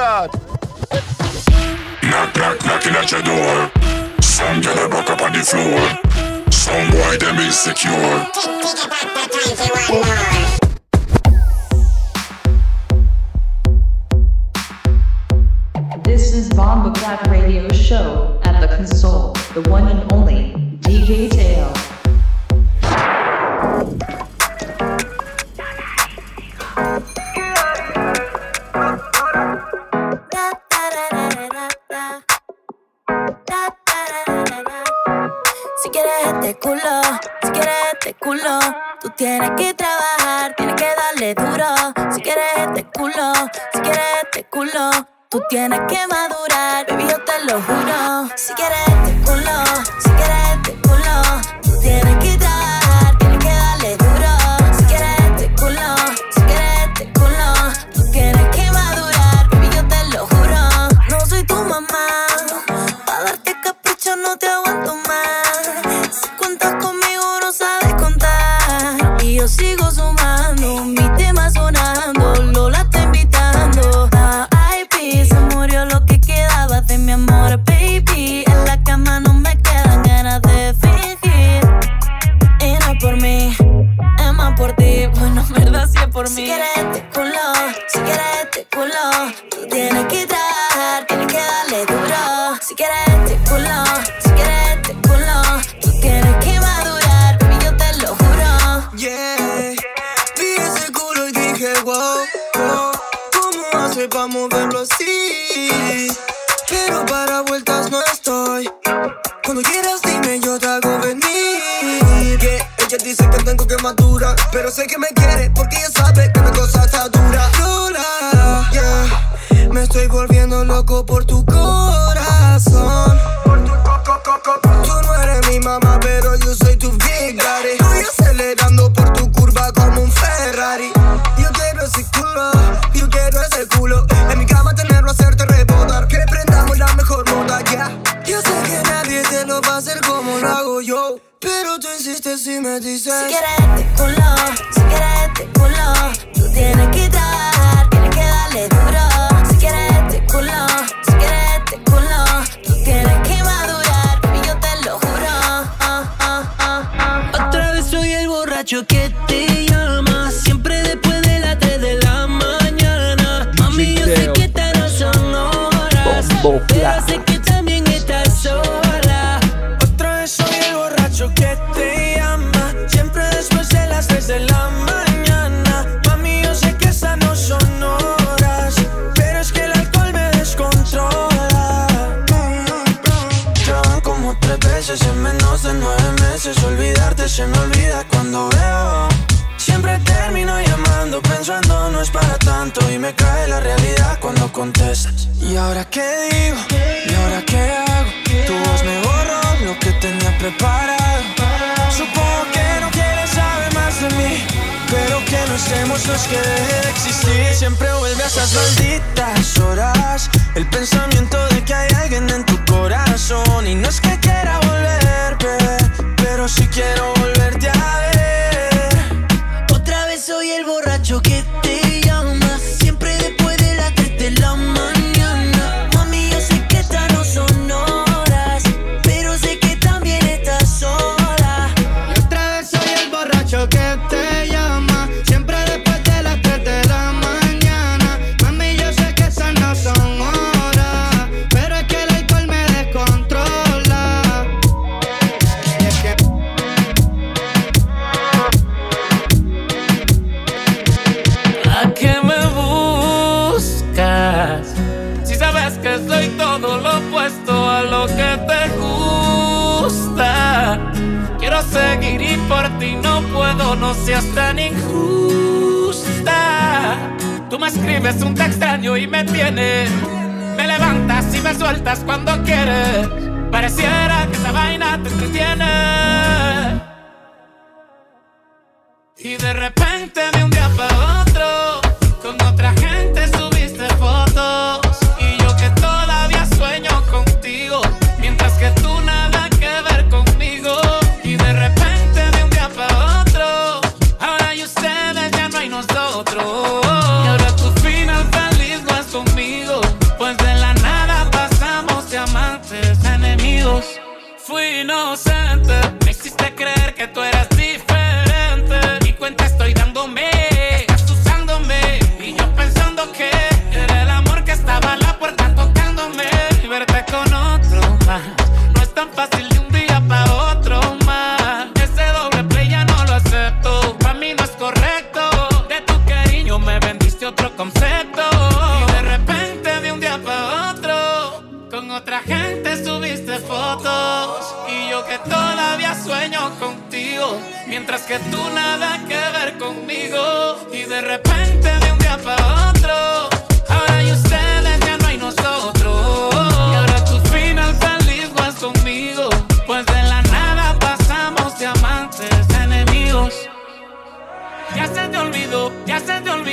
God. Knock, knock, knocking at your door. Some up on the floor. Some boy them insecure. This is Bomba Black Radio Show at the console, the one and Tú tienes que madurar, baby, te lo juro. Si quieres Pero para vueltas no estoy. Cuando quieras dime, yo te hago venir. Que ella dice que tengo que madurar, pero sé que me quiere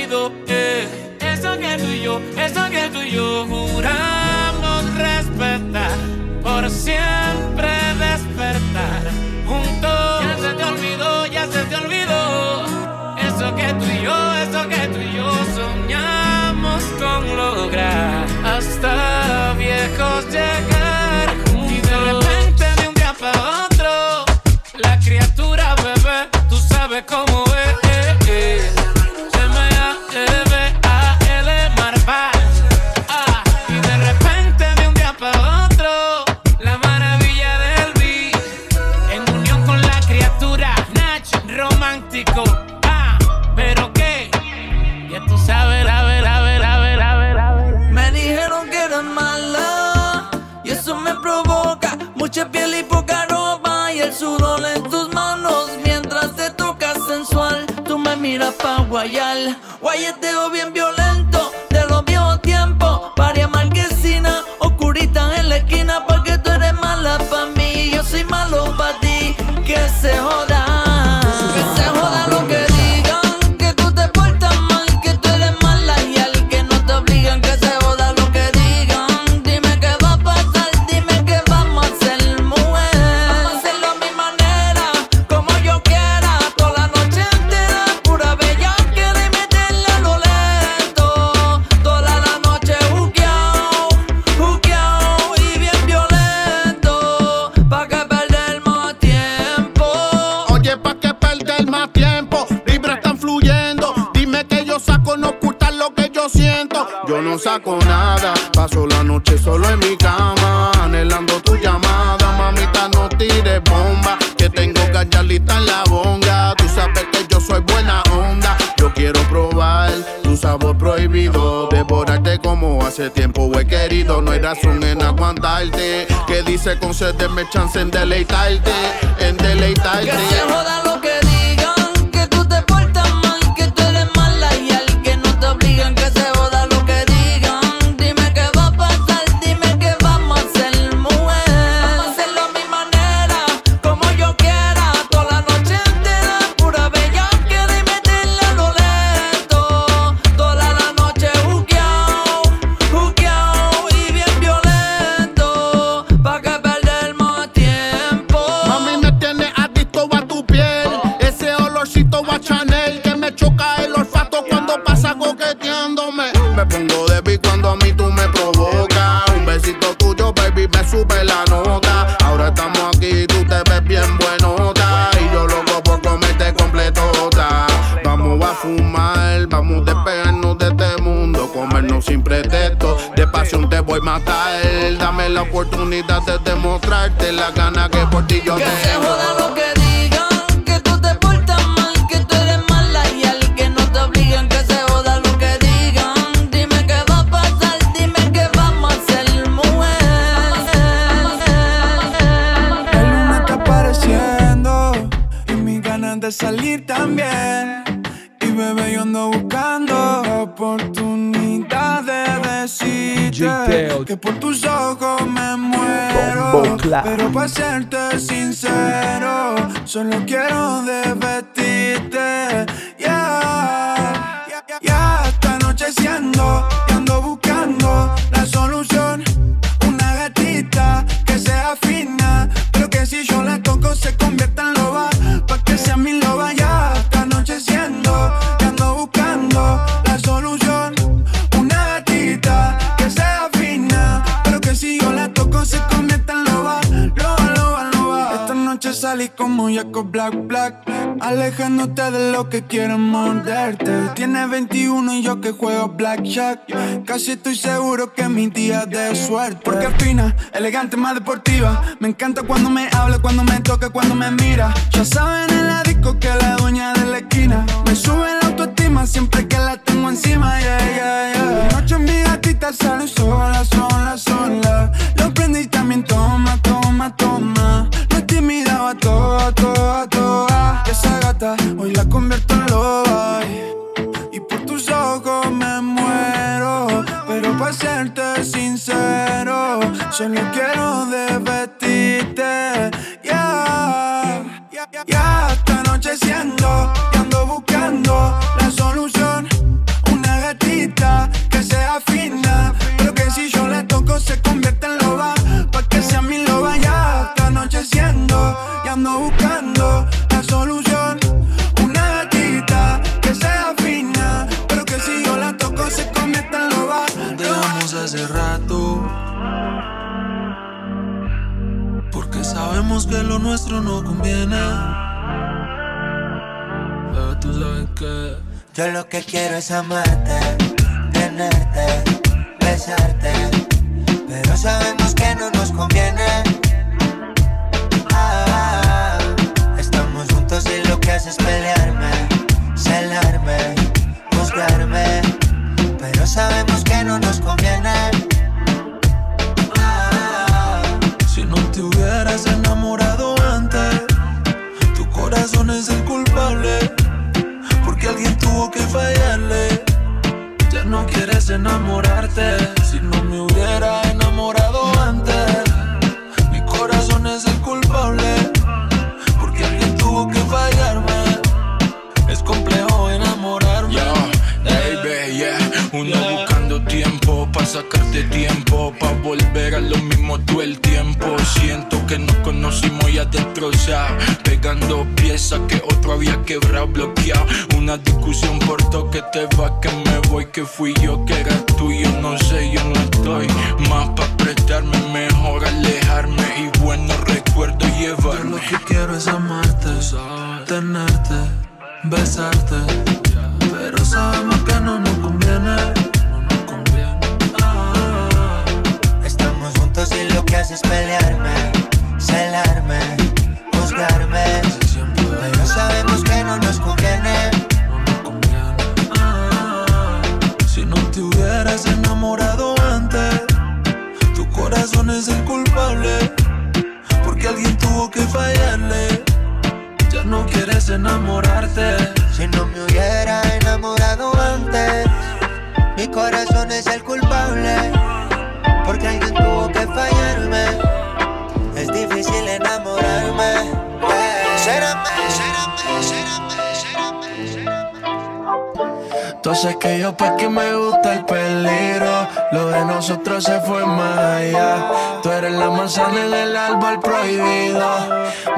olvido. Eh. Eso que tú y yo, eso que tú y yo juramos respetar. Por siempre despertar juntos. Ya se te olvidó, ya se te olvidó. Eso que tú y yo, eso que tú y yo soñamos con lograr. veo bien saco nada. Paso la noche solo en mi cama, anhelando tu llamada. Mamita, no tires bomba, que tengo callalita en la bonga. Tú sabes que yo soy buena onda. Yo quiero probar tu sabor prohibido. Devorarte como hace tiempo he querido. No hay razón en aguantarte. Que dice concederme chance en deleitarte, en deleitarte. Dame la oportunidad de demostrarte la gana que por ti yo tengo. Pero para serte sincero, solo quiero de un black black. Alejándote de lo que quieren morderte. Tienes 21 y yo que juego blackjack. Casi estoy seguro que mis días de suerte. Porque fina, elegante, más deportiva. Me encanta cuando me habla, cuando me toca, cuando me mira. Ya saben en la disco que la dueña de la esquina. Me sube la autoestima siempre que la tengo encima. Yeah, yeah, yeah. Noche mi gatita sale sola. sola Hoy la convierto en loba y por tus ojos me muero. Pero para serte sincero, solo quiero divertirte. Ya, yeah. ya esta y ando buscando la solución. nuestro no conviene. Pero tú sabes que yo lo que quiero es amarte, tenerte, besarte. Pero sabemos que no nos conviene.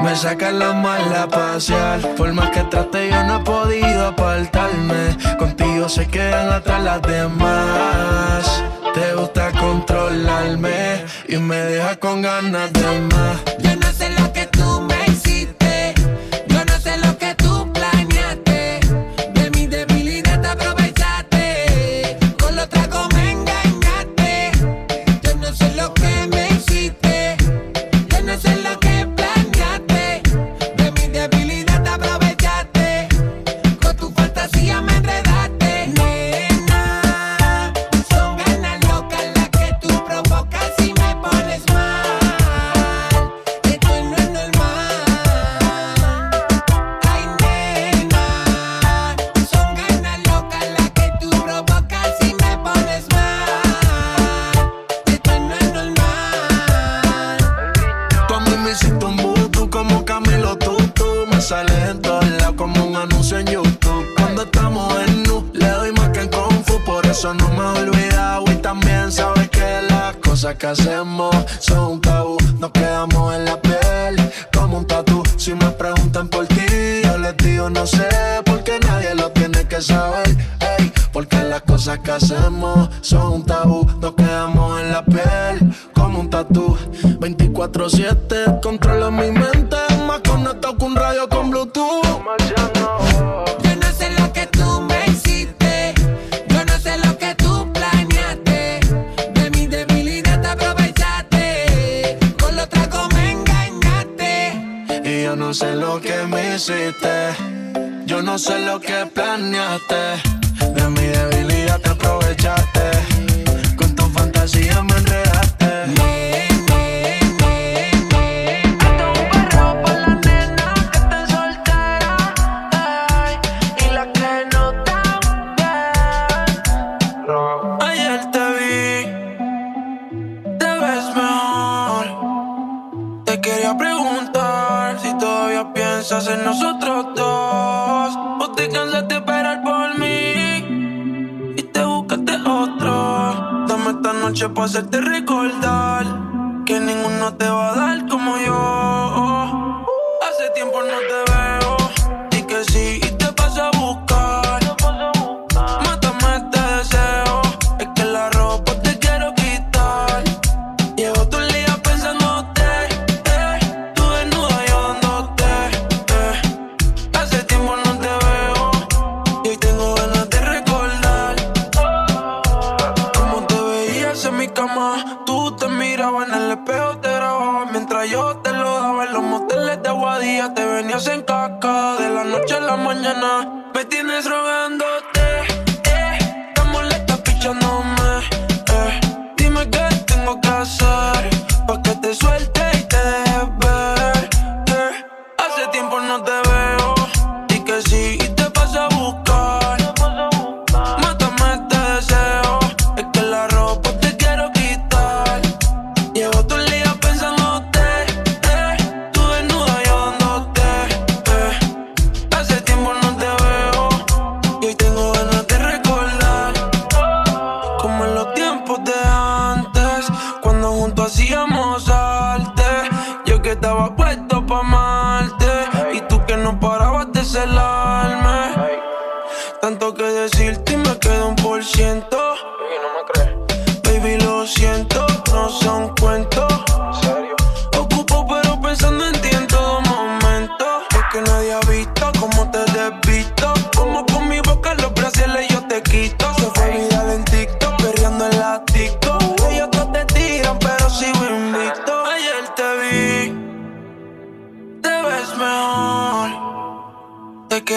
Me saca la mala pasear. Por más que trate, yo no he podido apartarme. Contigo se quedan atrás las demás. Te gusta controlarme y me deja con ganas de más.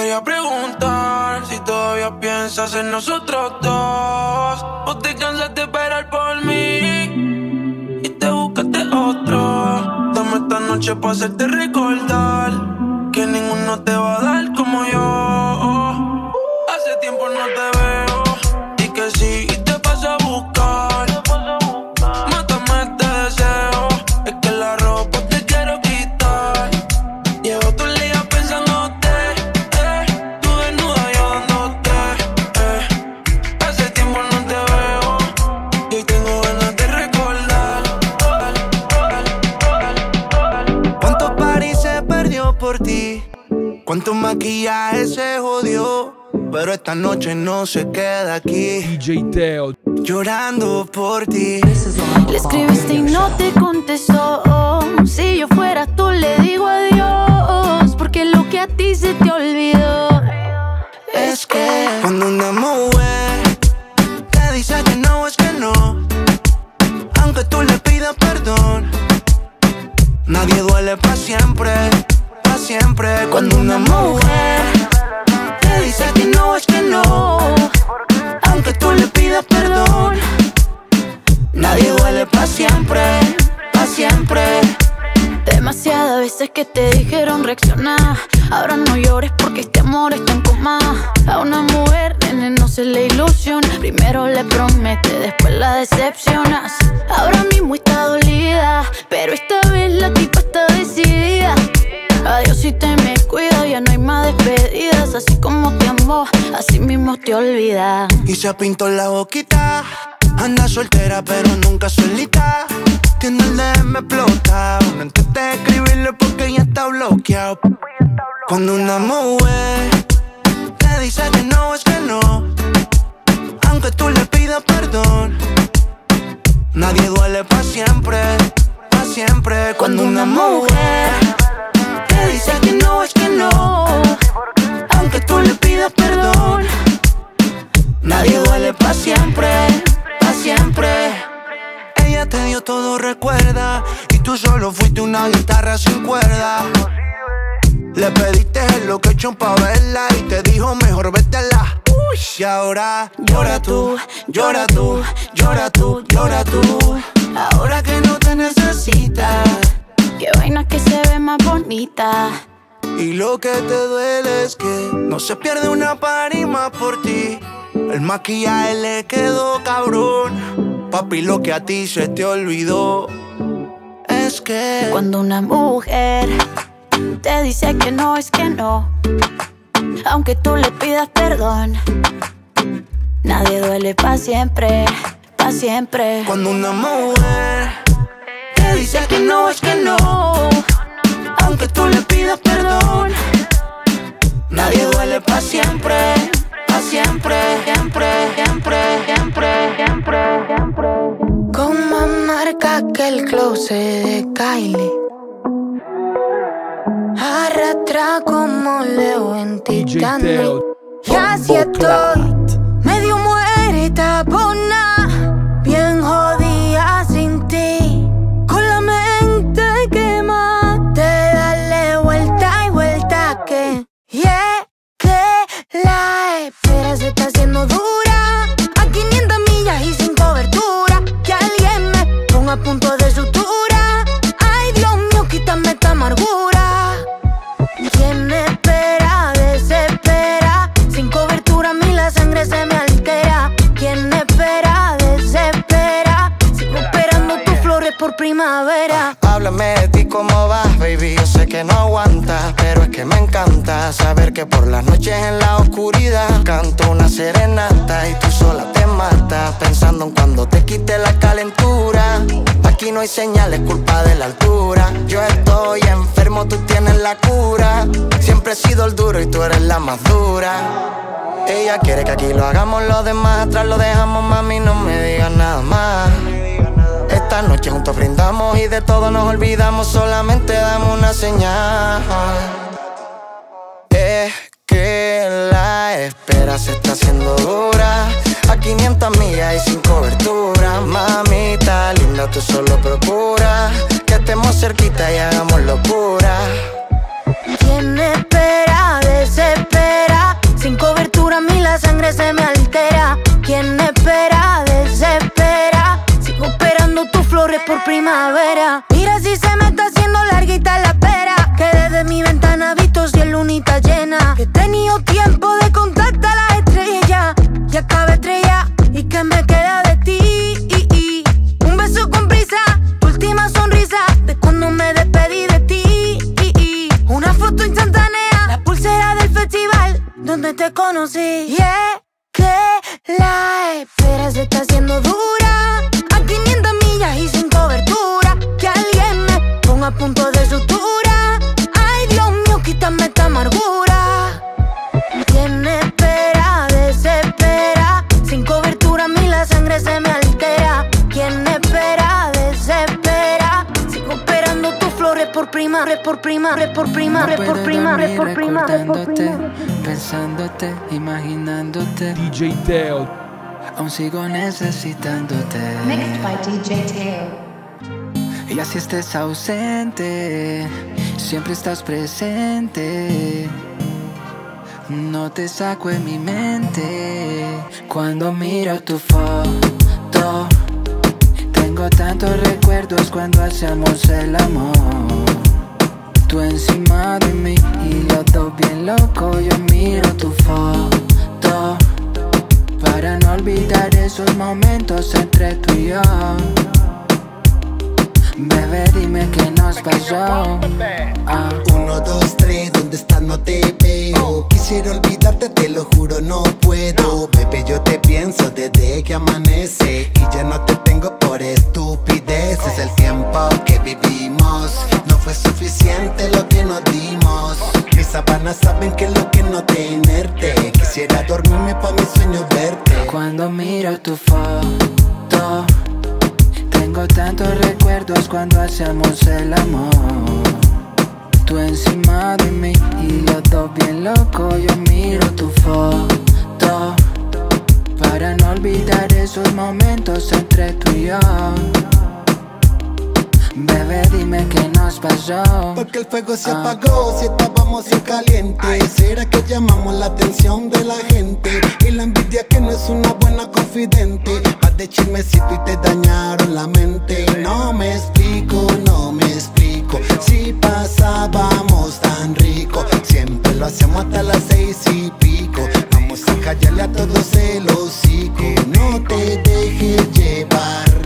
Quería preguntar si todavía piensas en nosotros dos. O te cansas de esperar por mí y te buscaste otro. Dame esta noche para hacerte recordar que ninguno te va a dar como yo. ¿Cuánto maquillaje se jodió? Pero esta noche no se queda aquí. DJ Teo. Llorando por ti. Le escribiste y no te contestó. Si yo fuera tú le digo adiós, porque lo que a ti se te olvidó Es que cuando una mujer te dice que no es que no, aunque tú le pidas perdón, nadie duele para siempre, siempre. Cuando una mujer te dice que no es que no, aunque tú le pidas perdón, nadie duele para siempre, para siempre. Demasiadas veces que te dijeron reaccionar. Ahora no llores porque este amor está en coma. A una mujer, nene, no se le ilusiona. Primero le promete, después la decepcionas. Ahora mismo está dolida, pero esta vez la tipa está decidida. Adiós si te me cuida, ya no hay más despedidas. Así como te amó, así mismo te olvida. Y se pintó la boquita. Anda soltera, pero nunca solita. Tiene el DM explotado. No intenté escribirle porque ya está bloqueado. Cuando una mujer te dice que no es que no, aunque tú le pidas perdón, nadie duele para siempre, para siempre. Cuando una mujer dice que no es que no, aunque tú le pidas perdón. Nadie duele para siempre, para siempre. Ella te dio todo, recuerda. Y tú solo fuiste una guitarra sin cuerda. Le pediste el location pa' verla y te dijo mejor vete a la. Uy, y ahora llora tú, llora tú, llora tú, llora tú. Ahora que no te necesita. Qué vaina que se ve más bonita. Y lo que te duele es que no se pierde una parima por ti. El maquillaje le quedó cabrón. Papi, lo que a ti se te olvidó es que. Cuando una mujer te dice que no es que no, aunque tú le pidas perdón, nadie duele pa' siempre, pa' siempre. Cuando una mujer te dice que no es que no, aunque tú le pidas perdón, nadie duele pa' siempre, pa' siempre, siempre, siempre, siempre, siempre, siempre. Con más marca que el closet de Kylie. Arrastra como Leo en Titanic. Y así estoy, conocí. Yeah, que la espera se está haciendo dura. A 500 millas y sin cobertura. Que alguien me ponga a punto de sutura. Ay, Dios mío, quítame esta amargura. Prima, re por prima, re por prima, re por prima, re por prima, re por recordándote, prima. pensándote, imaginándote. DJ Teo. Aún sigo necesitándote. Mixed by DJ Teo. Y así estés ausente, siempre estás presente. No te saco en mi mente cuando miro tu foto. Tengo tantos recuerdos cuando hacemos el amor. Tú encima de mí y los dos bien locos. Yo miro tu foto para no olvidar esos momentos entre tú y yo. Bebé, dime qué nos pasó. Ah. Uno, dos, tres, ¿dónde estás? No te veo. Quisiera olvidarte, te lo juro, no puedo. Bebé, yo te pienso desde que amanece. Y ya no te tengo por estupideces. El tiempo que vivimos no fue suficiente lo que nos dimos. Mis sábanas saben que es lo que no tenerte. Quisiera dormirme pa' mis sueños verte. Cuando miro tu foto, tengo tantos recuerdos cuando hacemos el amor. Tú encima de mí y los dos bien locos. Yo miro tu foto para no olvidar esos momentos entre tú y yo. Bebé, dime qué nos pasó. Porque el fuego se apagó si estábamos en caliente. ¿Será que llamamos la atención de la gente? Y la envidia que no es una buena confidente. Vas de chismecito y te dañaron la mente. No me explico, no me explico. Si pasábamos tan rico, siempre lo hacemos hasta las seis y pico. Vamos a callarle a todos el hocico. No te dejes llevar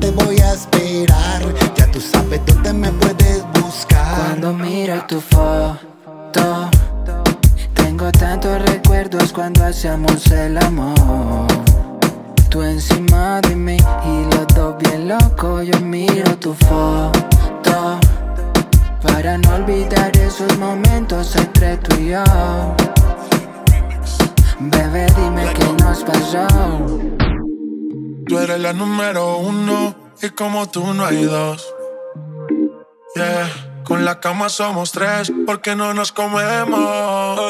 te voy a esperar. Ya tú sabes dónde me puedes buscar. Cuando miro tu foto, tengo tantos recuerdos cuando hacíamos el amor. Tú encima de mí y los dos bien locos. Yo miro tu foto para no olvidar esos momentos entre tú y yo. Bebé, dime qué nos pasó. Tú eres la número uno y como tú no hay dos. Yeah. Con la cama somos tres porque no nos comemos.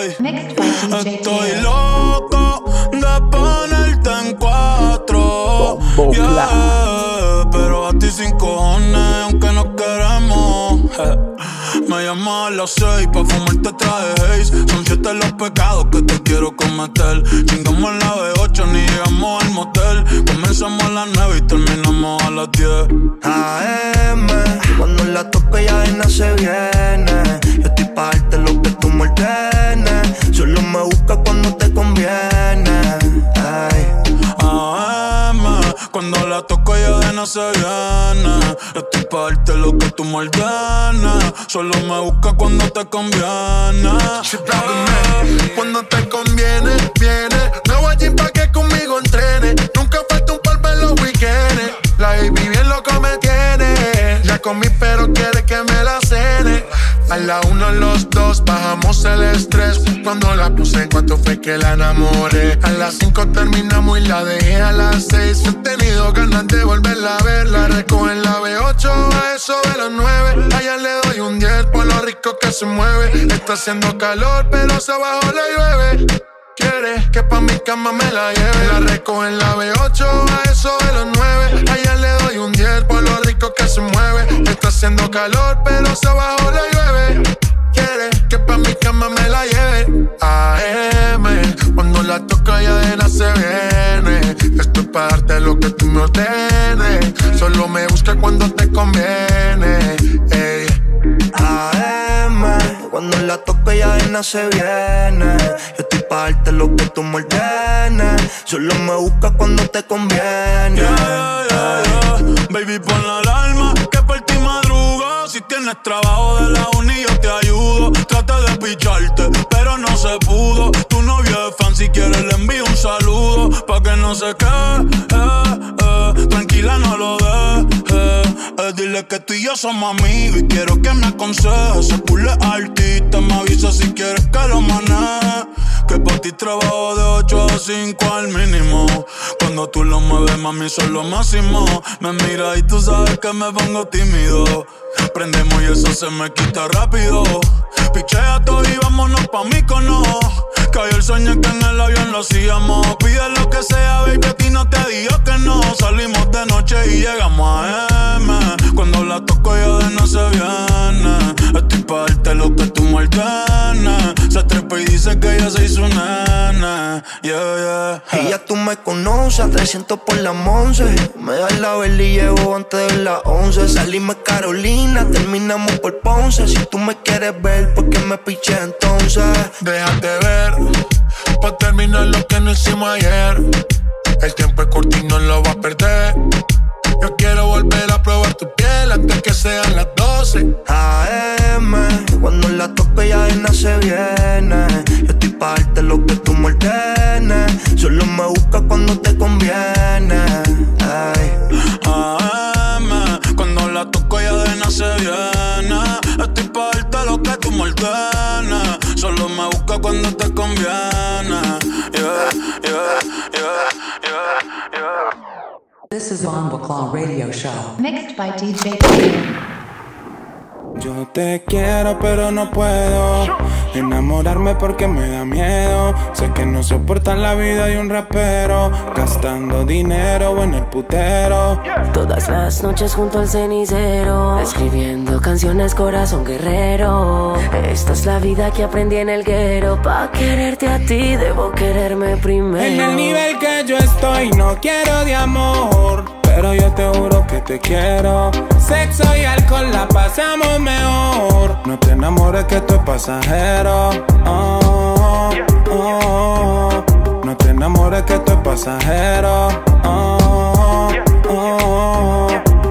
Estoy loco de ponerte en cuatro. Yeah, pero a ti sin cojones, aunque no queremos. Me llamas a las seis pa' fumarte traje haze Son siete los pecados que te quiero cometer Chingamos la B8 ni llegamos al motel Comenzamos a las nueve y terminamos a las 10 AM, cuando la toco ya nada se viene. Yo estoy pa' darte lo que tú me ordenes. Solo me busca cuando te conviene. Ay. AM, cuando la toco ya de no se viene Estoy pa' darte lo que tú me Solo me busca cuando te conviene Cuando te conviene, viene. Me voy allí pa' que conmigo entrene. Nunca falta un polvo en los weekends. La baby bien loco me tiene. Ya comí, pero quiere que me la cene. A la uno, los dos, bajamos el estrés. Cuando la puse, en cuanto fue que la enamoré. A las cinco terminamos y la dejé a las seis. He tenido ganas de volverla a ver. La recojo en la B8 a eso de las nueve. Allá le doy un 10 por lo rico que se mueve. Está haciendo calor, pero se abajo le llueve. Quiere que pa' mi cama me la lleve. La recojo en la B8 a eso de los 9. Allá le doy un 10 por lo que se mueve. Está haciendo calor, pero se abajo le llueve. Quiere que pa' mi cama me la lleve. AM, cuando la toca ya de nada se viene. Esto es para darte lo que tú me ordenes. Solo me busca cuando te conviene. Ey. AM, cuando la toco ya nada se viene. Yo estoy pa' darte lo que tú me ordenes. Solo me busca cuando te conviene. Ay. Baby, pon la alarma que por ti madrugo. Si tienes trabajo de la uni, yo te ayudo. Trata de picharte, pero no se pudo. Tu novio es fan, si quieres le envío un saludo. Pa' que no se quede, eh, eh. tranquila, no lo dejes. Eh, dile que tú y yo somos amigos y quiero que me aconsejes. Se pule artista, me avisa si quieres que lo maneje. Que pa' ti trabajo de 8 a 5 al mínimo. Cuando tú lo mueves, mami, son lo máximo. Me mira y tú sabes que me pongo tímido. Prendemos y eso se me quita rápido. Pichea todo y vámonos pa' mí cono. Cayó el sueño que en el avión lo hacíamos. Pide lo que sea, baby, a ti no te digo que no. Salimos de noche y llegamos a M. Cuando la toco ya de no se viene. Estoy pa' darte lo que tú me. Se trepa y dice que ella se hizo nena. Yeah, yeah. Y ya tú me conoces, a 300 por la once. Me das la vela y llevo antes de las 11. Salimos Carolina, terminamos por Ponce. Si tú me quieres ver, ¿por qué me piché entonces? Déjate ver, pa' terminar lo que no hicimos ayer. El tiempo es corto y no lo va a perder. Yo quiero volver a probar tu piel antes que sean las 12. AM, cuando la toco ya de nada se viene. Yo estoy pa' darte lo que tú me ordenes. Solo me busca cuando te conviene. Ay. AM, cuando la toco ya de nada se viene. Estoy pa' darte lo que tú me ordenes. Solo me busca cuando te conviene. Yeah, yeah, yeah. This is Bomba Claw Radio Show. Mixed by DJ Yo te quiero pero no puedo enamorarme porque me da miedo. Sé que no soportan la vida de un rapero gastando dinero o en el putero. Todas las noches junto al cenicero, escribiendo canciones corazón guerrero. Esta es la vida que aprendí en el guero. Pa quererte a ti debo quererme primero. En el nivel que yo estoy no quiero de amor. Pero yo te juro que te quiero. Sexo y alcohol la pasamos mejor. No te enamores que esto es pasajero. Oh, oh. No te enamores que esto es pasajero. Oh,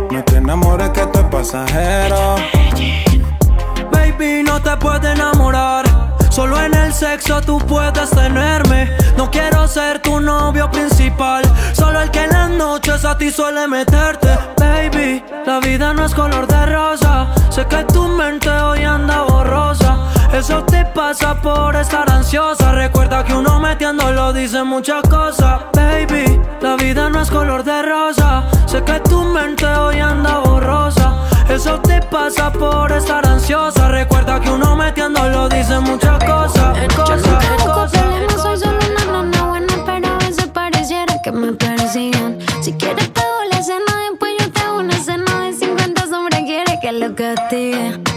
no te enamores que esto es pasajero. Baby, no te puedes enamorar Solo en el sexo tú puedes tenerme. No quiero ser tu novio principal. Solo el que en las noches a ti suele meterte. Baby, la vida no es color de rosa. Sé que tu mente hoy anda borrosa. Eso te pasa por estar ansiosa. Recuerda que uno metiéndolo dice muchas cosas. Baby, la vida no es color de rosa. Sé que tu mente hoy anda borrosa eso te pasa por estar ansiosa. Recuerda que uno metiendo lo dice muchas cosas. cosas, cosas. Yo soy solo una nana buena, pero a veces pareciera que me persigan. Si quieres, pago la cena, después yo te hago una cena de 50 sombras. Quiere que lo castigue.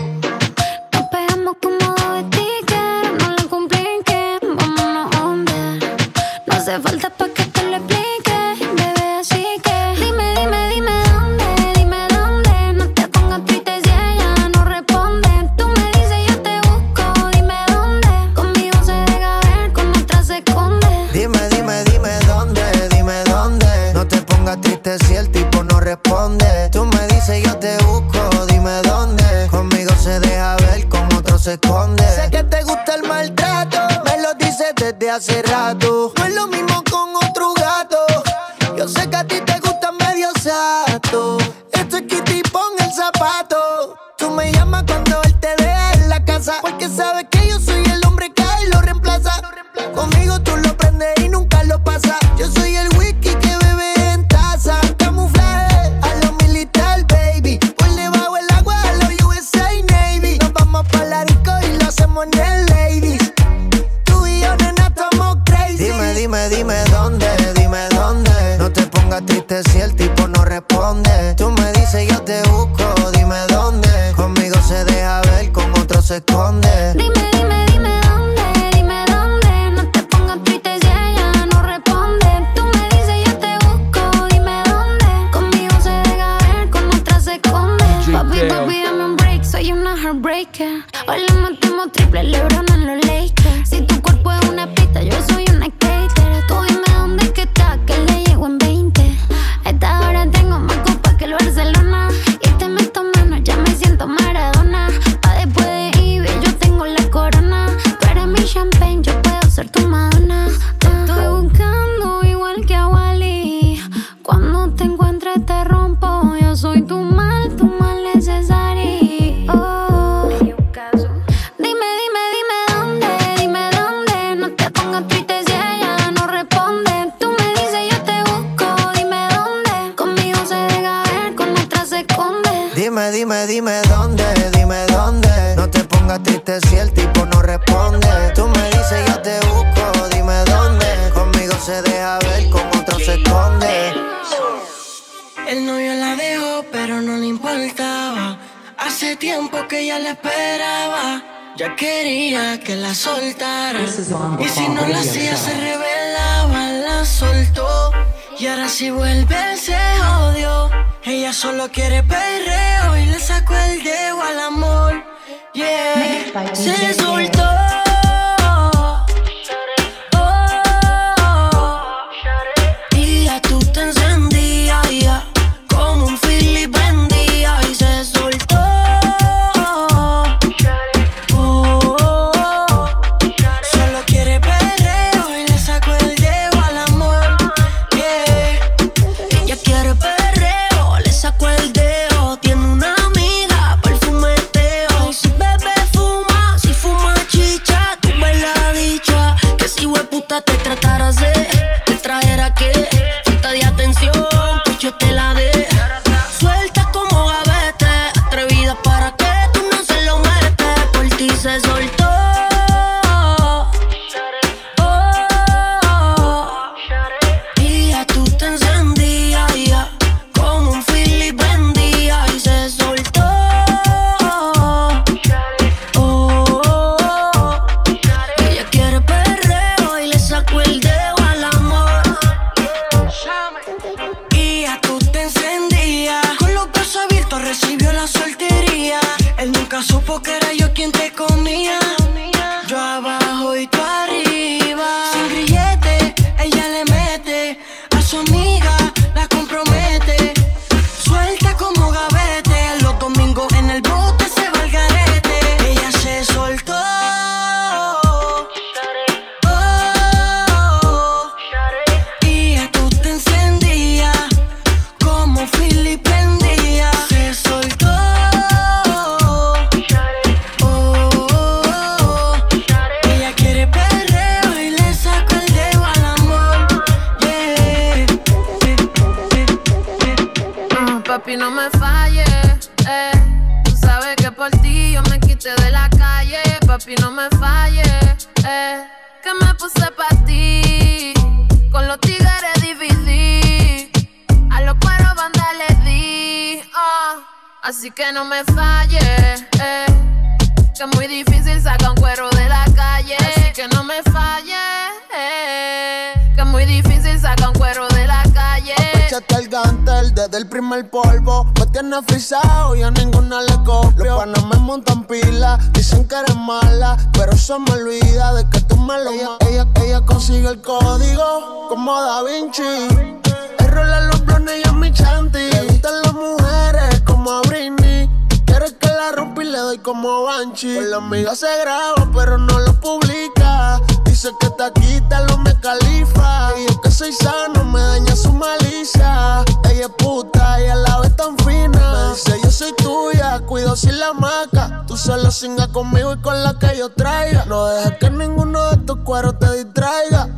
Singa conmigo y con la que yo traiga. No dejes que ninguno de estos cueros te distraiga.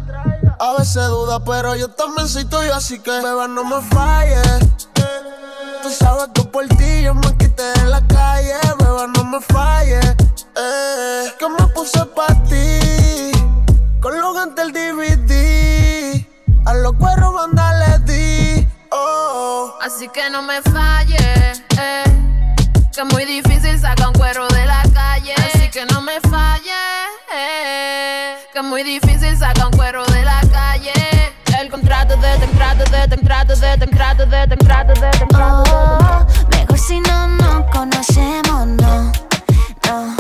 A veces duda, pero yo también soy tuyo, así que beba no me falles. Tú sabes que por ti yo me quité de la calle, beba, no me falles. Eh, que me puse pa' ti, con los el DVD. A los cueros mandales di, oh. Así que no me falle. eh. Que es muy difícil Que es muy difícil sacar un cuero de la calle. El contrato de temprano, de temprano, de temprano, de temprano, de temprano. Oh, mejor si no nos conocemos, no, no.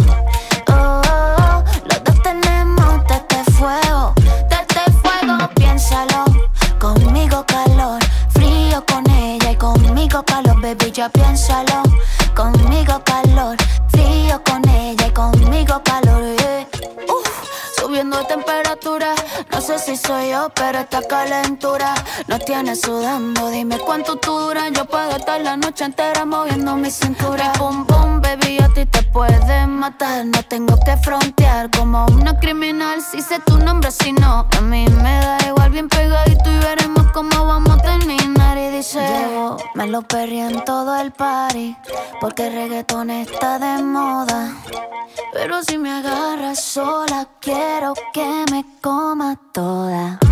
Oh, los dos tenemos este fuego, este fuego, piénsalo. Conmigo calor, frío con ella y conmigo calor, baby, ya piénsalo. Pero esta calentura nos tiene sudando. Dime cuánto tú duras, yo puedo estar la noche entera moviendo mi cintura. Mi Pum pum, baby, a ti te pueden matar. No tengo que frontear como una criminal. Si sé tu nombre, si no, a mí me da igual, bien pegadito y veremos cómo vamos a terminar. Y dice, yo me lo perré en todo el party, porque el reggaetón está de moda. Pero si me agarras sola, quiero que me coma toda.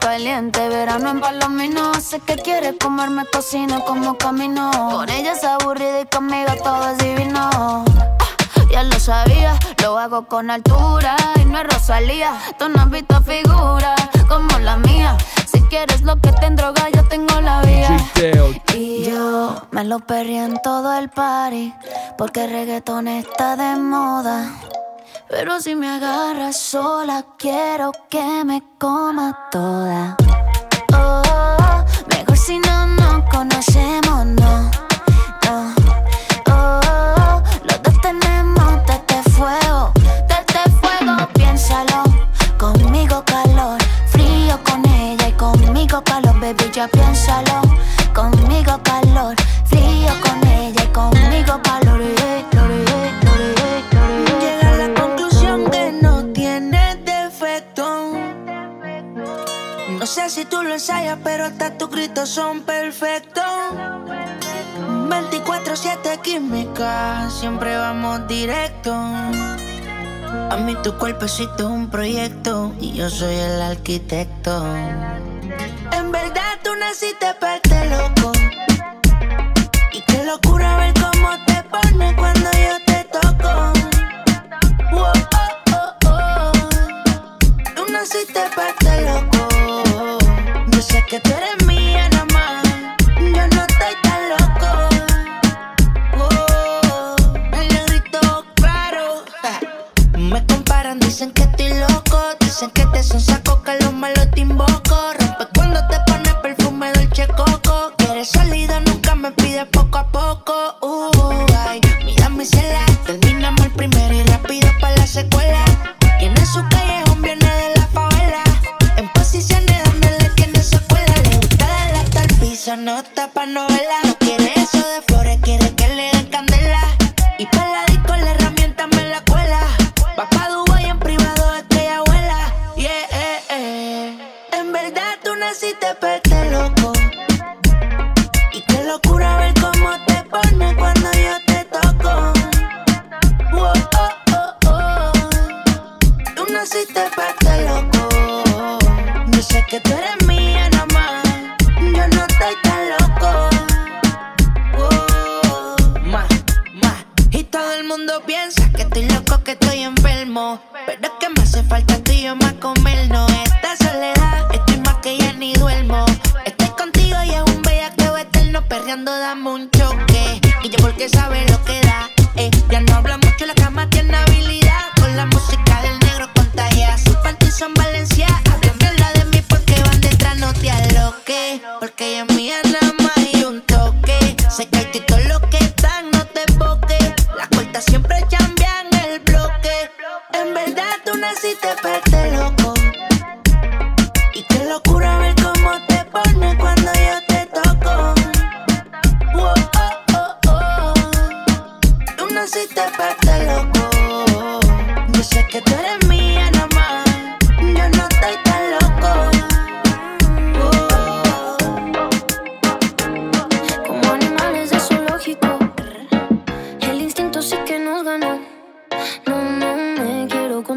caliente, verano en palomino. Sé que quiere comerme, cocino como camino. Con ella es aburrida y conmigo todo es divino. Ah, Ya lo sabía, lo hago con altura y no es Rosalía. Tú no has visto figura como la mía. Si quieres lo que te droga, yo tengo la vía. Y yo me lo perré en todo el party, porque el reggaetón está de moda. Pero si me agarras sola, quiero que me coma toda. Oh, mejor si no nos conocemos, no, no. Oh, los dos tenemos de este fuego, de este fuego, piénsalo. Conmigo calor, frío con ella y conmigo calor, baby, ya piénsalo. Si tú lo ensayas, pero hasta tus gritos son perfectos. 24-7 química, siempre vamos directo. A mí tu cuerpecito es un proyecto y yo soy el arquitecto. En verdad tú naciste para este loco. Y qué locura ver cómo te pones cuando yo te toco. Wow, oh, oh, oh. Tú naciste para que tú eres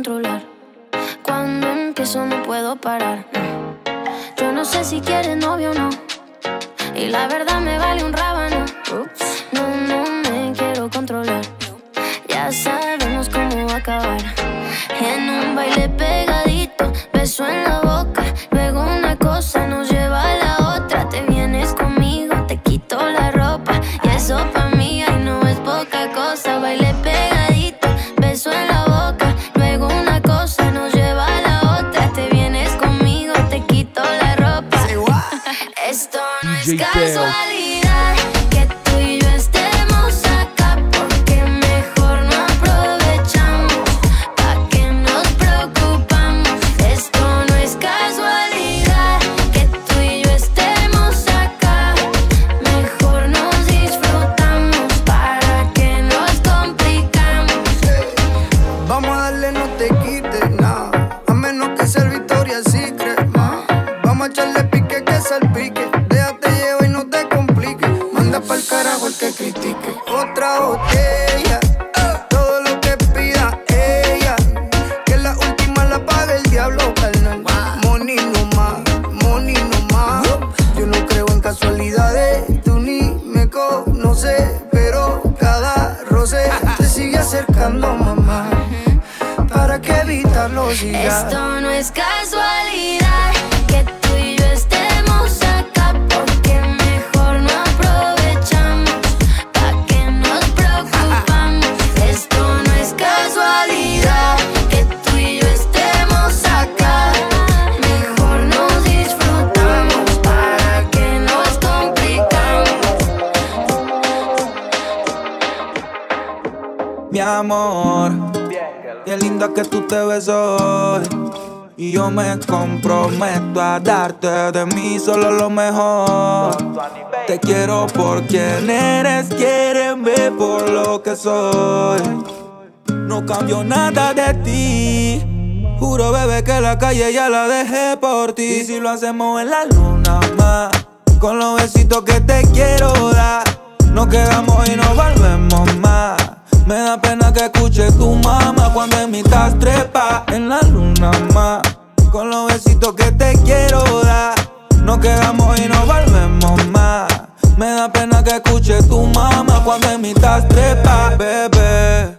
controlar. Cuando empiezo no puedo parar. Yo no sé si quieres novio o no. Y la verdad me vale un rábano. Estou amor, qué linda que tú te ves hoy. Y yo me comprometo a darte de mí solo lo mejor. Te quiero por quien eres, quiéreme por lo que soy. No cambio nada de ti. Juro, bebé, que la calle ya la dejé por ti. Y si lo hacemos en la luna más, con los besitos que te quiero dar. Nos quedamos y nos volvemos más. Me da pena que escuche tu mamá cuando en mi tas trepa en la luna más. Con los besitos que te quiero dar. Nos quedamos y nos volvemos más. Me da pena que escuche tu mamá cuando en mi tas trepa, bebé.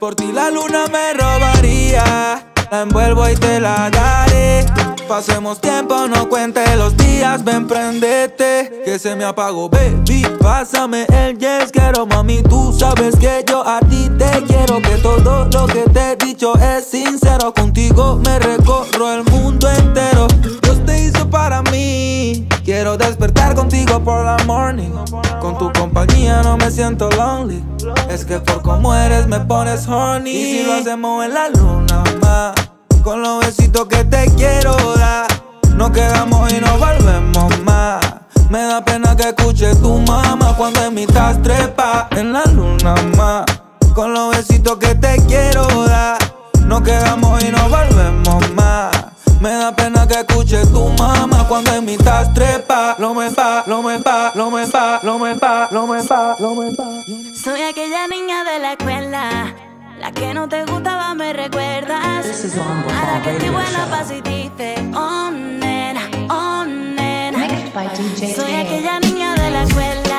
Por ti la luna me robaría. La envuelvo y te la daré. Pasemos tiempo, no cuente los días, ven prendete. Que se me apagó, baby. Pásame el yes, quiero mami. Tú sabes que yo a ti te quiero. Que todo lo que te he dicho es sincero. Contigo me recorro el mundo entero. Dios te hizo para mí. Quiero despertar contigo por la morning. Con tu compañía no me siento lonely. Es que por como eres me pones horny. Y si lo hacemos en la luna más. Con los besitos que te quiero dar. Nos quedamos y nos volvemos más. Me da pena que escuche tu mamá cuando en mi tas trepa en la luna más. Con los besitos que te quiero dar. Nos quedamos y nos volvemos más. Me da pena que escuche tu mamá cuando en mi tas trepa. Lo me pa, lo me pa, lo me pa, lo me pa, lo me pa, lo me pa. Soy aquella niña de la escuela, la que no te gustaba, me recuerdas. Kizomba Ahora que estoy buena Show. pa' si dice, oh nena, oh nena. Soy aquella niña de la escuela,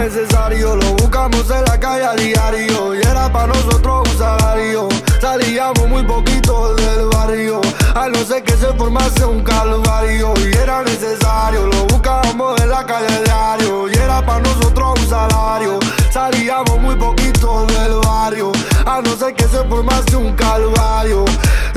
necesario, lo buscamos en la calle a diario. Y era para nosotros un salario. Salíamos muy poquito del barrio. A no ser que se formase un calvario. Y era necesario, lo buscábamos en la calle diario. Y era para nosotros un salario. Salíamos muy poquito del barrio. A no ser que se formase un calvario.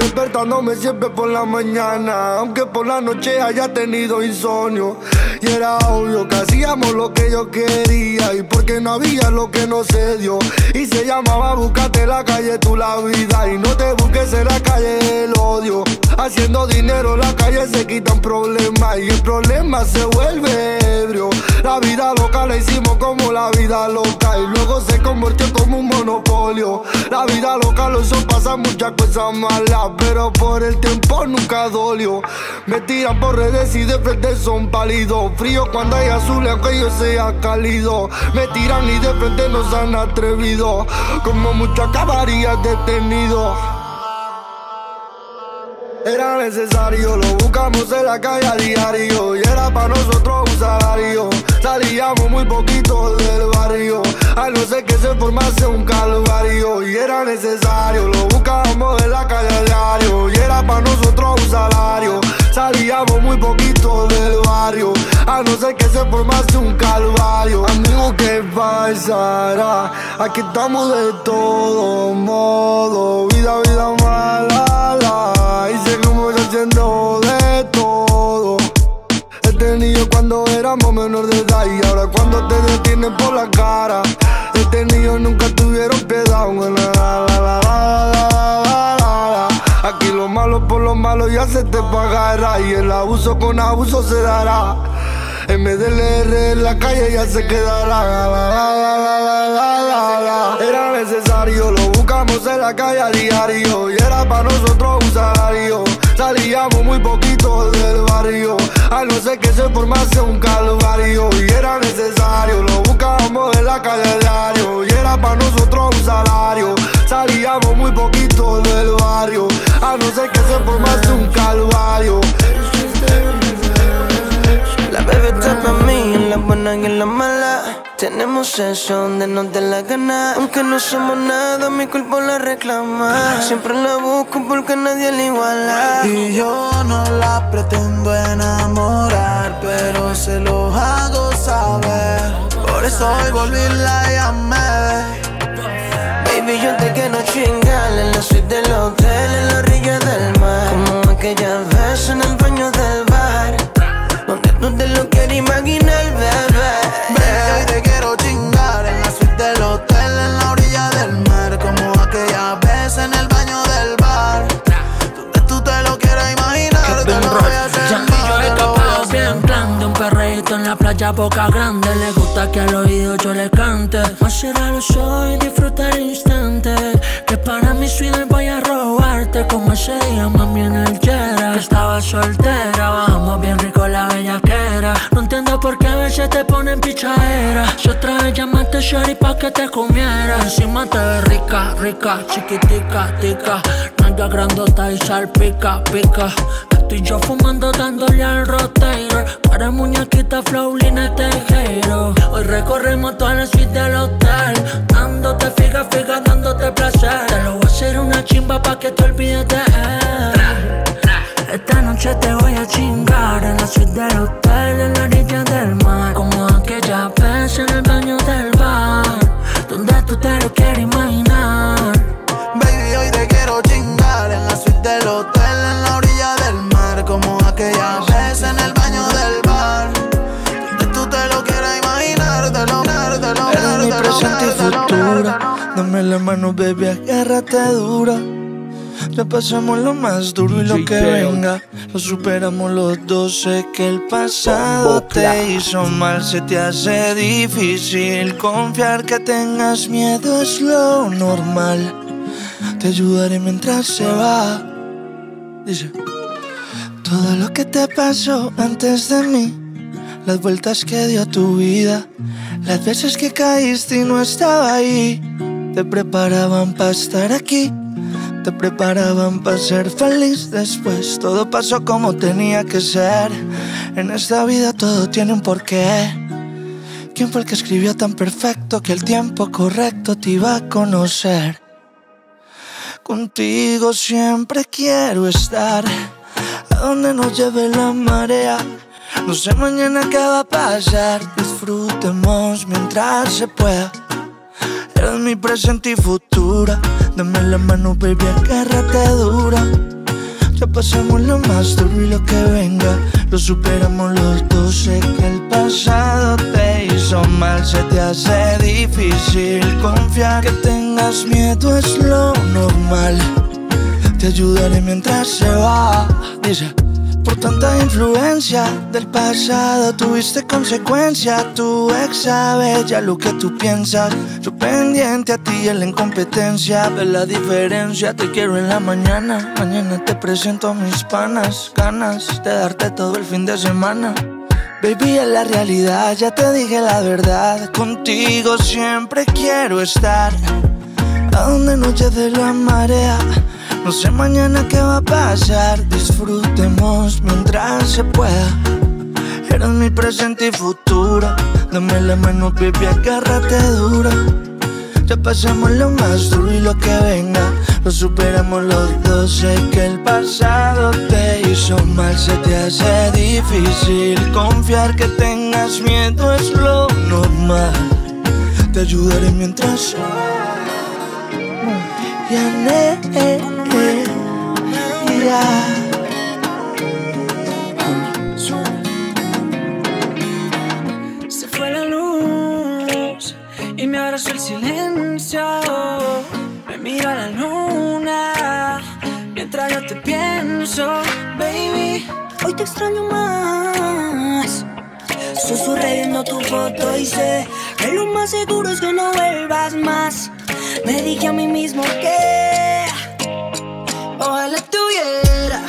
Despertándome siempre por la mañana. Aunque por la noche haya tenido insomnio. Y era obvio que hacíamos lo que yo quería. Y porque no había lo que no se dio. Y se llamaba Búscate la calle, tú la vida. Y no te busques en la calle el odio. Haciendo dinero, la calle se quitan problemas. Y el problema se vuelve ebrio. La vida loca la hicimos como la vida loca. Y luego se convirtió como un monopolio. La vida loca lo hizo pasar muchas cosas malas. Pero por el tiempo nunca dolió. Me tiran por redes y de frente son pálidos. Frío cuando hay azul, aunque yo sea cálido. Me tiran y de frente no se han atrevido. Como mucho acabaría detenido. Era necesario, lo buscamos en la calle a diario. Y era para nosotros un salario. Salíamos muy poquito del barrio. A no ser que se formase un calvario. Y era necesario, lo buscamos en la calle a diario. Y era para nosotros un salario. Salíamos muy poquito del barrio. A no ser que se formase un calvario. Amigo, ¿qué pasará? Aquí estamos de todo modo. Vida, vida mala. La. Y seguimos haciendo de todo. Tenido cuando éramos menor de edad y ahora cuando te detienen por la cara. He tenido nunca tuvieron piedad. Aquí lo malo por lo malo ya se te pagará y el abuso con abuso se dará. En leer en la calle ya se quedará. Era necesario, lo buscamos en la calle a diario. Y era para nosotros un salario. Salíamos muy poquito del barrio. A no ser que se formase un calvario. Y era necesario, lo buscábamos en la calle diario. Y era para nosotros un salario. Salíamos muy poquito del barrio. A no ser que se formase un calvario. La bebé está para mí, en la buena y en la mala. Tenemos sexo donde nos dé la gana. Aunque no somos nada, mi cuerpo la reclama. Siempre la busco porque nadie la iguala. Y yo no la pretendo enamorar, pero se lo hago saber. Por eso hoy volví la llamé. Baby, yo te quiero chingar en la suite del hotel, en la orilla del mar. Como aquella vez en el baño quiero imaginar, bebé. Ven que te quiero chingar en la suite del hotel, en la orilla del mar, como aquella vez en el baño del bar. Donde tú te lo quieras imaginar, te lo voy a hacer. Ya yo he bien plan de un perreíto en la playa boca grande. Le gusta que al oído yo le cante. Más cerrar los ojos y disfruta el instante. Que para mí soy el voy a como ese día, mami, en el Jera. Estaba soltera, bajamos bien rico la bellaquera. No entiendo por qué a veces te ponen pichadera. Yo traje llamarte shorty pa' que te comiera. Encima te ves rica, rica, chiquitica, tica. Nalga grandota y salpica, pica. Tú y yo fumando dándole al rotator Para muñequita flowlina tejero Hoy recorremos toda la suite del hotel Dándote figa, figa, dándote placer hacer una chimba pa' que te olvides de él Esta noche te voy a chingar En la suite del hotel, en la orilla del mar Como aquella vez en el baño del bar Donde tú te lo quieres imaginar Baby, hoy te quiero chingar en la suite del hotel, en la orilla del mar, como aquella vez en el baño del bar. Donde tú te lo quieras imaginar, te lo mi te lo y te lo. Dame la mano, baby, agárrate dura. Ya pasamos lo más duro y lo que venga. Lo superamos los dos. Sé que el pasado te hizo mal. Se te hace difícil confiar que tengas miedo. Es lo normal. Te ayudaré mientras se va. Dice. Todo lo que te pasó antes de mí. Las vueltas que dio tu vida. Las veces que caíste y no estaba ahí. Te preparaban para estar aquí. Te preparaban para ser feliz después. Todo pasó como tenía que ser. En esta vida todo tiene un porqué. ¿Quién fue el que escribió tan perfecto que el tiempo correcto te iba a conocer? Contigo siempre quiero estar. A donde nos lleve la marea. No sé mañana qué va a pasar. Disfrutemos mientras se pueda. Eres mi presente y futura. Dame la mano, baby, agárrate dura. Ya pasamos lo más duro y lo que venga. Lo superamos los dos. Sé que el pasado te hizo mal. Se te hace difícil confiar. Que tengas miedo es lo normal. Te ayudaré mientras se va. Dice. Por tanta influencia del pasado tuviste consecuencia. Tu ex sabe ya lo que tú piensas. Yo pendiente a ti en la incompetencia. Ve la diferencia, te quiero en la mañana. Mañana te presento a mis panas. Ganas de darte todo el fin de semana. Baby, es la realidad, ya te dije la verdad. Contigo siempre quiero estar. A donde nos lleve la marea. No sé mañana qué va a pasar. Disfrutemos mientras se pueda. Eres mi presente y futuro. Dame la mano, baby, agárrate dura. Ya pasamos lo más duro y lo que venga. Lo superamos los dos. Sé que el pasado te hizo mal. Se te hace difícil confiar que tengas miedo. Es lo normal. Te ayudaré mientras. Ya Se fue la luz y me abrazó el silencio. Me mira la luna mientras yo te pienso, baby. Hoy te extraño más. Susurré viendo tu foto y sé que lo más seguro es que no vuelvas más. Me dije a mí mismo que ojalá tuviera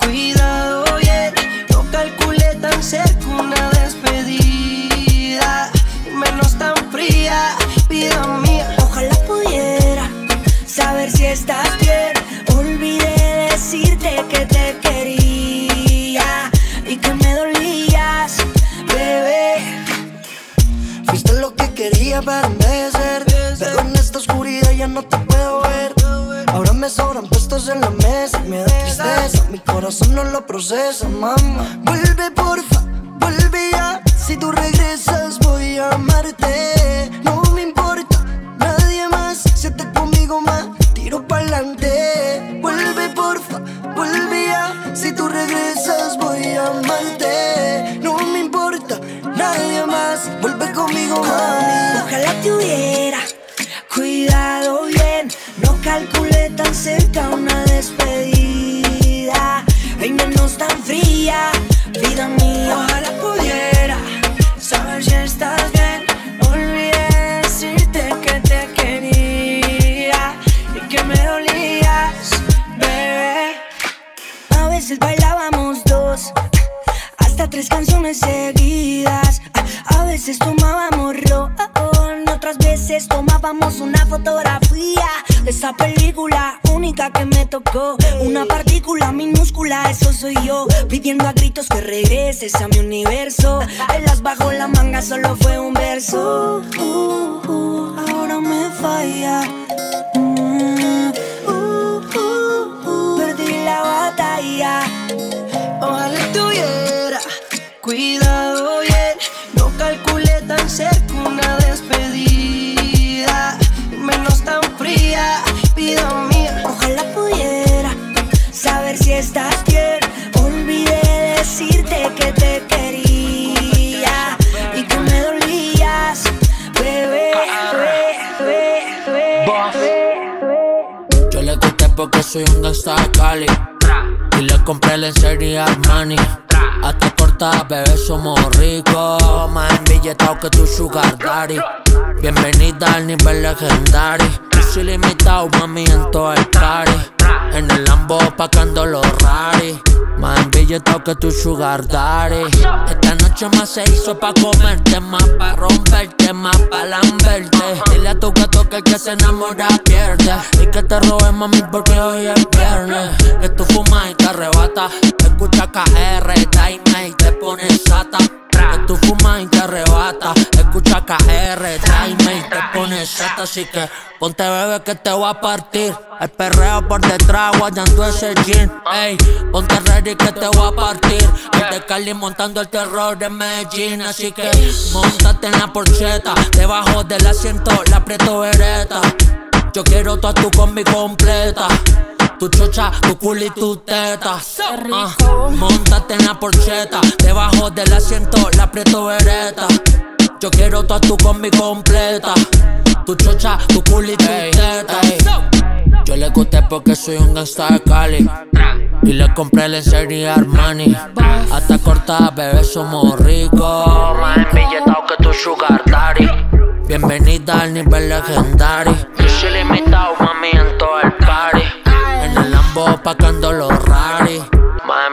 cuidado bien. No calculé tan cerca una despedida menos tan fría, vida mía. Ojalá pudiera saber si estás bien. Olvidé decirte que te quería y que me dolías, bebé. Fuiste lo que quería para envejecer. Pero en esta oscuridad ya no te puedo ver. Ahora me sobran en la mesa me da tristeza. Mi corazón no lo procesa, mamá. Vuelve, porfa, vuelve ya. Si tú regresas, voy a amarte. No me importa nadie más. Si conmigo más, tiro pa'lante. Esa película única que me tocó. Una partícula minúscula, eso soy yo, pidiendo a gritos que regreses a mi universo. En las bajo la manga solo fue un verso. Uh, uh, ahora me falla. Cali. Y le compré serie Armani. Hasta corta, bebé, somos ricos. Más embilletados que tu sugar daddy. Bienvenida al nivel legendario. Yo soy limitado, mami, en todo el party. En el Lambo pacando los rari. Más embilletado que tu sugar daddy. Esta noche más se hizo pa' comerte, más pa' romperte, más pa' lamberte. Dile a tu gato que el que se enamora pierde. Y que te robe, mami, porque hoy es viernes. Que tú fumas y te arrebata. Escucha KR, Daime y te pones sata. Que tú fumas y te arrebata. Escucha KR, Daime y te pones sata. Así que ponte bebé que te voy a partir. El perreo por detrás, guayando ese jean. Ey, ponte ready que te voy a partir. El de Cali montando el terror de Medellín. Así que montate en la porcheta. Debajo del asiento la aprieto vereta. Yo quiero toda tu combi completa. Tu chocha, tu culo y tu teta. Ah, montate en la porcheta. Debajo del asiento la aprieto vereta. Yo quiero toda tu combi completa. Tu chocha, tu culo y tu teta. Yo le gusté porque soy un gangsta de Cali. Y le compré serie Armani. Hasta cortada, bebé, somos ricos. Más embilletados que tu sugar daddy. Bienvenida al nivel legendario. Yo soy limitado, mami, en todo el party. En el Lambo pacando los rari.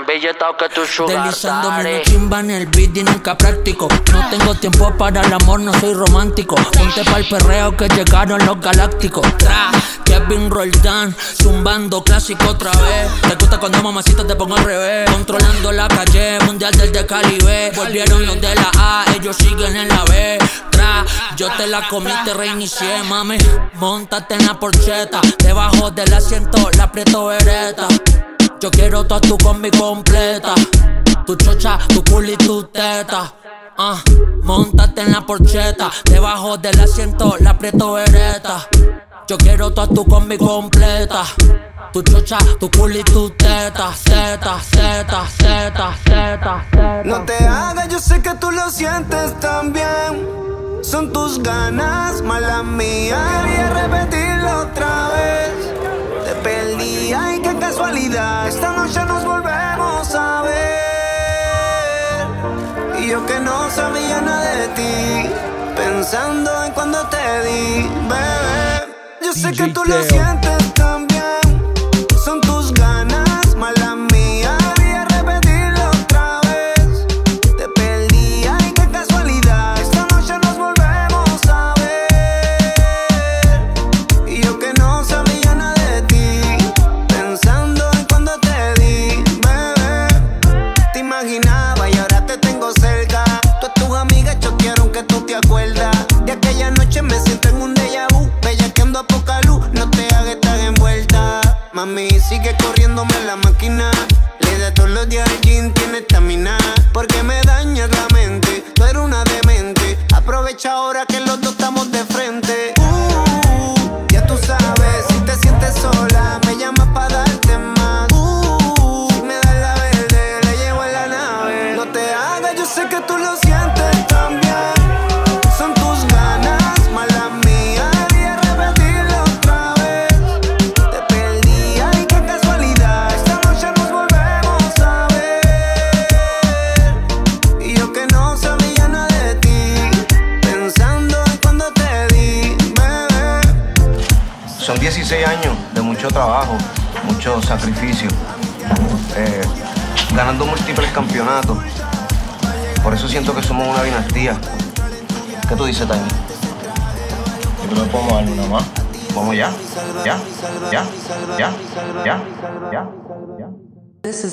Más embilletado que tu sugar Deslizándome una chimba en el beat y nunca práctico. No tengo tiempo para el amor, no soy romántico. Ponte pa'l perreo que llegaron los galácticos. Tra, Kevin Roldán, zumbando clásico otra vez. Te gusta cuando mamacita te pongo al revés. Controlando la calle, mundial del de Caribe. Volvieron los de la A, ellos siguen en la B. Tra, yo te la comí, te reinicié, mami. Montate en la porcheta, debajo del asiento la aprieto vereta. Yo quiero toda tu combi completa. Tu chocha, tu culo y tu teta. Ah, montate en la porcheta. Debajo del asiento la aprieto vereta. Yo quiero toda tu combi completa. Tu chocha, tu culo y tu teta. Zeta, zeta, zeta, zeta, zeta. No te hagas, yo sé que tú lo sientes también. Son tus ganas, mala mía. Ti. Pensando en cuando te di, bebé. Yo sé que tú lo sientes también.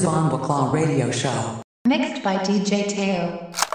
Ya. This is Von Baclaw Radio Show. Mixed by DJ Teo.